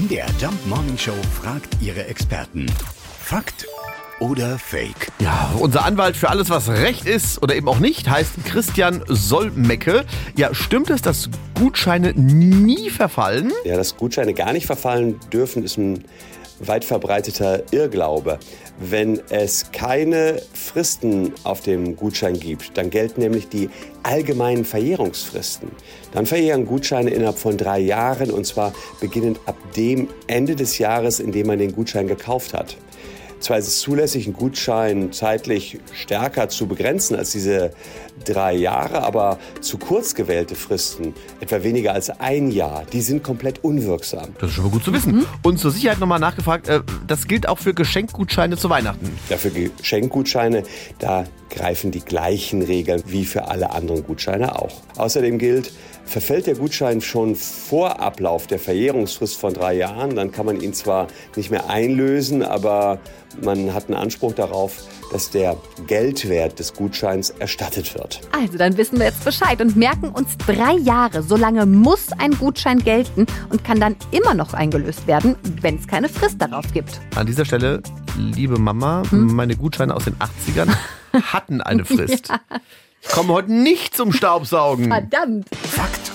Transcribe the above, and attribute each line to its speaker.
Speaker 1: MDR Jump Morning Show fragt ihre Experten. Fakt oder Fake?
Speaker 2: Ja, unser Anwalt für alles, was Recht ist oder eben auch nicht, heißt Christian Solmecke. Ja, stimmt es, dass Gutscheine nie verfallen?
Speaker 3: Ja, dass Gutscheine gar nicht verfallen dürfen, ist ein weit verbreiteter Irrglaube. Wenn es keine Fristen auf dem Gutschein gibt, dann gelten nämlich die allgemeinen Verjährungsfristen. Dann verjähren Gutscheine innerhalb von drei Jahren und zwar beginnend ab dem Ende des Jahres, in dem man den Gutschein gekauft hat. Zwar ist es zulässig, einen Gutschein zeitlich stärker zu begrenzen als diese drei Jahre, aber zu kurz gewählte Fristen, etwa weniger als ein Jahr, die sind komplett unwirksam.
Speaker 2: Das ist schon mal gut zu wissen. Und zur Sicherheit nochmal nachgefragt, äh, das gilt auch für Geschenkgutscheine zu Weihnachten.
Speaker 3: Ja, für Geschenkgutscheine, da greifen die gleichen Regeln wie für alle anderen Gutscheine auch. Außerdem gilt, verfällt der Gutschein schon vor Ablauf der Verjährungsfrist von drei Jahren, dann kann man ihn zwar nicht mehr einlösen, aber man hat einen Anspruch darauf, dass der Geldwert des Gutscheins erstattet wird.
Speaker 4: Also, dann wissen wir jetzt Bescheid und merken uns drei Jahre. So lange muss ein Gutschein gelten und kann dann immer noch eingelöst werden, wenn es keine Frist darauf gibt.
Speaker 2: An dieser Stelle, liebe Mama, meine Gutscheine aus den 80ern hatten eine Frist. Ich komme heute nicht zum Staubsaugen.
Speaker 4: Verdammt!